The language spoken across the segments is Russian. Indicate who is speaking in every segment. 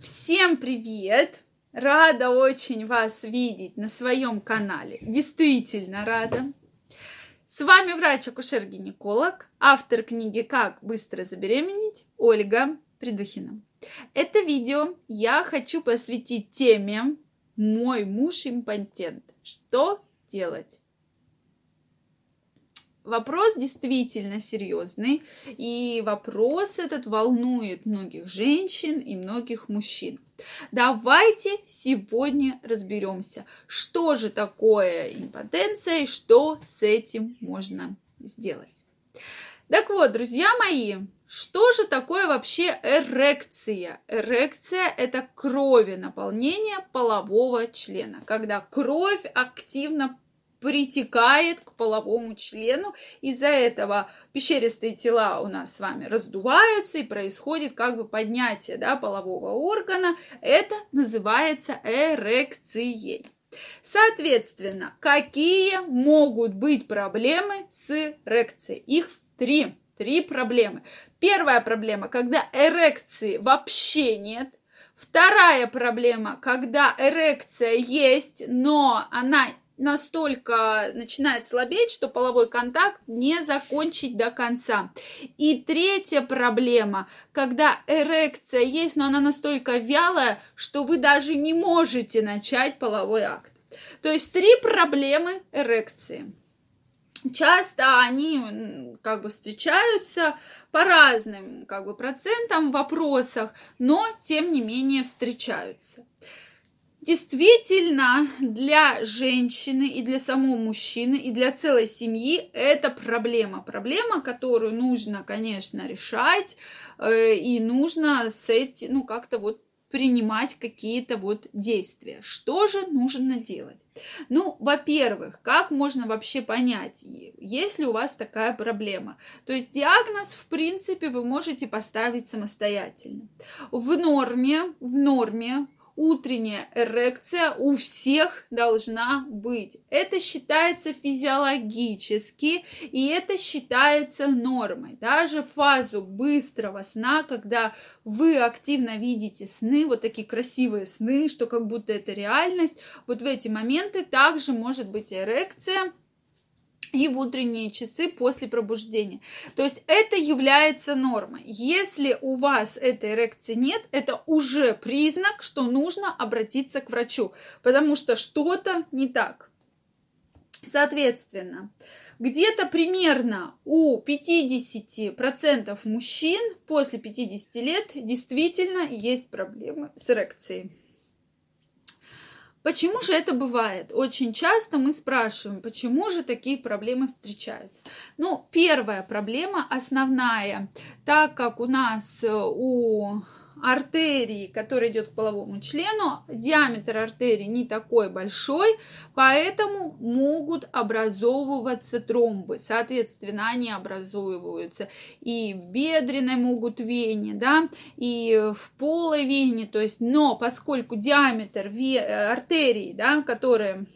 Speaker 1: Всем привет! Рада очень вас видеть на своем канале. Действительно рада. С вами врач-акушер-гинеколог, автор книги «Как быстро забеременеть» Ольга Придухина. Это видео я хочу посвятить теме «Мой муж импотент. Что делать?» Вопрос действительно серьезный, и вопрос этот волнует многих женщин и многих мужчин. Давайте сегодня разберемся, что же такое импотенция и что с этим можно сделать. Так вот, друзья мои, что же такое вообще эрекция? Эрекция – это крови наполнение полового члена, когда кровь активно притекает к половому члену. Из-за этого пещеристые тела у нас с вами раздуваются и происходит как бы поднятие да, полового органа. Это называется эрекцией. Соответственно, какие могут быть проблемы с эрекцией? Их три. Три проблемы. Первая проблема, когда эрекции вообще нет. Вторая проблема, когда эрекция есть, но она настолько начинает слабеть, что половой контакт не закончить до конца. И третья проблема, когда эрекция есть, но она настолько вялая, что вы даже не можете начать половой акт. То есть три проблемы эрекции. Часто они как бы встречаются по разным как бы процентам в вопросах, но тем не менее встречаются. Действительно, для женщины и для самого мужчины и для целой семьи это проблема. Проблема, которую нужно, конечно, решать э, и нужно с этим, ну, как-то вот принимать какие-то вот действия. Что же нужно делать? Ну, во-первых, как можно вообще понять, есть ли у вас такая проблема? То есть диагноз, в принципе, вы можете поставить самостоятельно. В норме, в норме утренняя эрекция у всех должна быть. Это считается физиологически, и это считается нормой. Даже фазу быстрого сна, когда вы активно видите сны, вот такие красивые сны, что как будто это реальность, вот в эти моменты также может быть эрекция, и в утренние часы после пробуждения. То есть это является нормой. Если у вас этой эрекции нет, это уже признак, что нужно обратиться к врачу, потому что что-то не так. Соответственно, где-то примерно у 50% мужчин после 50 лет действительно есть проблемы с эрекцией. Почему же это бывает? Очень часто мы спрашиваем, почему же такие проблемы встречаются. Ну, первая проблема, основная, так как у нас э, у артерии, которая идет к половому члену, диаметр артерии не такой большой, поэтому могут образовываться тромбы. Соответственно, они образовываются и в бедренной могут вене, да, и в полой вене, то есть, но поскольку диаметр артерии, да, которая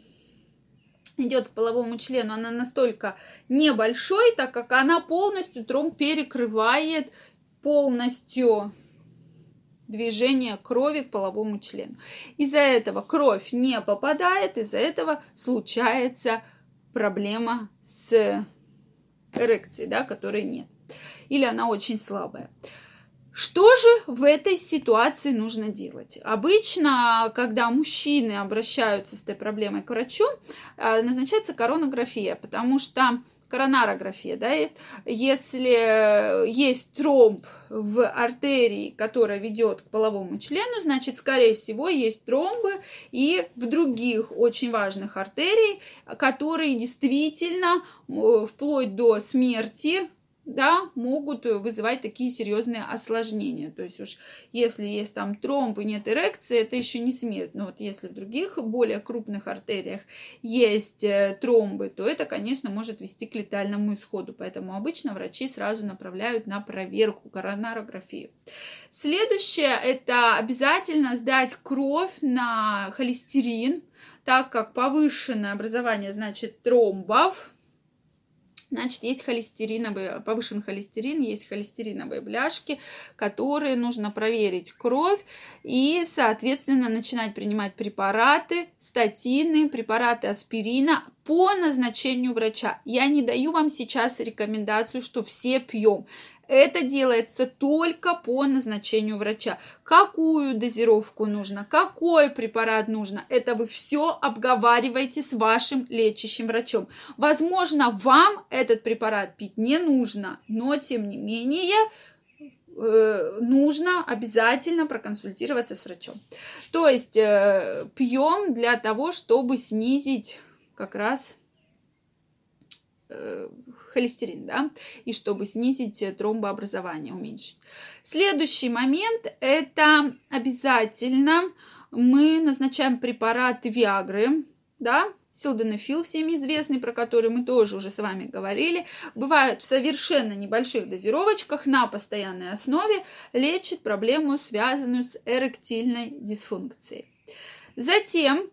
Speaker 1: идет к половому члену, она настолько небольшой, так как она полностью тромб перекрывает полностью движение крови к половому члену. Из-за этого кровь не попадает, из-за этого случается проблема с эрекцией, да, которой нет. Или она очень слабая. Что же в этой ситуации нужно делать? Обычно, когда мужчины обращаются с этой проблемой к врачу, э, назначается коронография, потому что коронарография, да, если есть тромб в артерии, которая ведет к половому члену, значит, скорее всего, есть тромбы и в других очень важных артерий, которые действительно вплоть до смерти да, могут вызывать такие серьезные осложнения. То есть уж если есть там тромб и нет эрекции, это еще не смерть. Но вот если в других более крупных артериях есть э, тромбы, то это, конечно, может вести к летальному исходу. Поэтому обычно врачи сразу направляют на проверку, коронарографию. Следующее – это обязательно сдать кровь на холестерин, так как повышенное образование, значит, тромбов – Значит, есть холестериновые, повышен холестерин, есть холестериновые бляшки, которые нужно проверить кровь и, соответственно, начинать принимать препараты, статины, препараты аспирина по назначению врача. Я не даю вам сейчас рекомендацию, что все пьем. Это делается только по назначению врача. Какую дозировку нужно, какой препарат нужно, это вы все обговариваете с вашим лечащим врачом. Возможно, вам этот препарат пить не нужно, но тем не менее э, нужно обязательно проконсультироваться с врачом. То есть э, пьем для того, чтобы снизить как раз Э, холестерин, да, и чтобы снизить тромбообразование, уменьшить. Следующий момент – это обязательно мы назначаем препарат Виагры, да, Силденафил всеми известный, про который мы тоже уже с вами говорили, бывает в совершенно небольших дозировочках на постоянной основе, лечит проблему, связанную с эректильной дисфункцией. Затем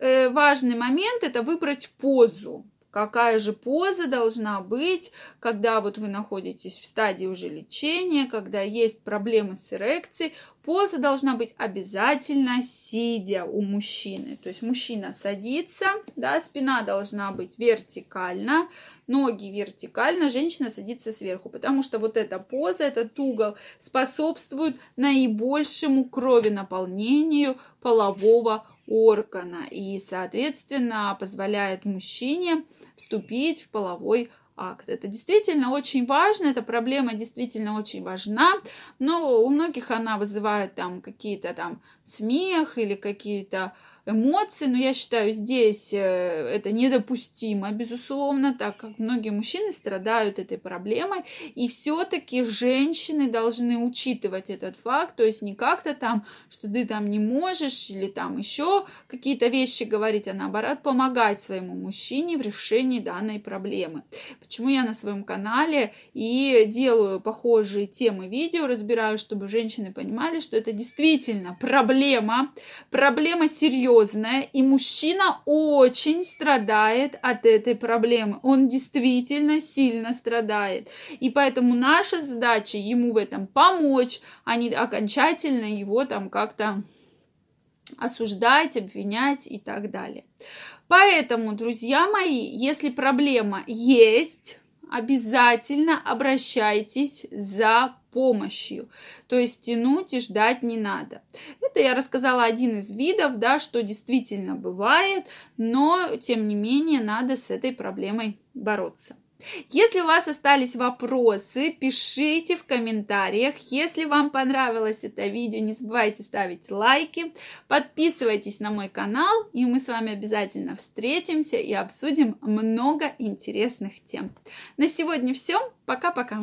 Speaker 1: э, важный момент – это выбрать позу какая же поза должна быть, когда вот вы находитесь в стадии уже лечения, когда есть проблемы с эрекцией. Поза должна быть обязательно сидя у мужчины. То есть мужчина садится, да, спина должна быть вертикально, ноги вертикально, женщина садится сверху, потому что вот эта поза, этот угол способствует наибольшему крови наполнению полового органа и, соответственно, позволяет мужчине вступить в половой акт. Это действительно очень важно, эта проблема действительно очень важна, но у многих она вызывает там какие-то там смех или какие-то эмоций, но я считаю, здесь э, это недопустимо, безусловно, так как многие мужчины страдают этой проблемой, и все-таки женщины должны учитывать этот факт, то есть не как-то там, что ты там не можешь, или там еще какие-то вещи говорить, а наоборот помогать своему мужчине в решении данной проблемы. Почему я на своем канале и делаю похожие темы видео, разбираю, чтобы женщины понимали, что это действительно проблема, проблема серьезная, серьезная, и мужчина очень страдает от этой проблемы. Он действительно сильно страдает. И поэтому наша задача ему в этом помочь, а не окончательно его там как-то осуждать, обвинять и так далее. Поэтому, друзья мои, если проблема есть, обязательно обращайтесь за помощью. То есть тянуть и ждать не надо. Это я рассказала один из видов, да, что действительно бывает, но тем не менее надо с этой проблемой бороться. Если у вас остались вопросы, пишите в комментариях. Если вам понравилось это видео, не забывайте ставить лайки, подписывайтесь на мой канал, и мы с вами обязательно встретимся и обсудим много интересных тем. На сегодня все. Пока-пока.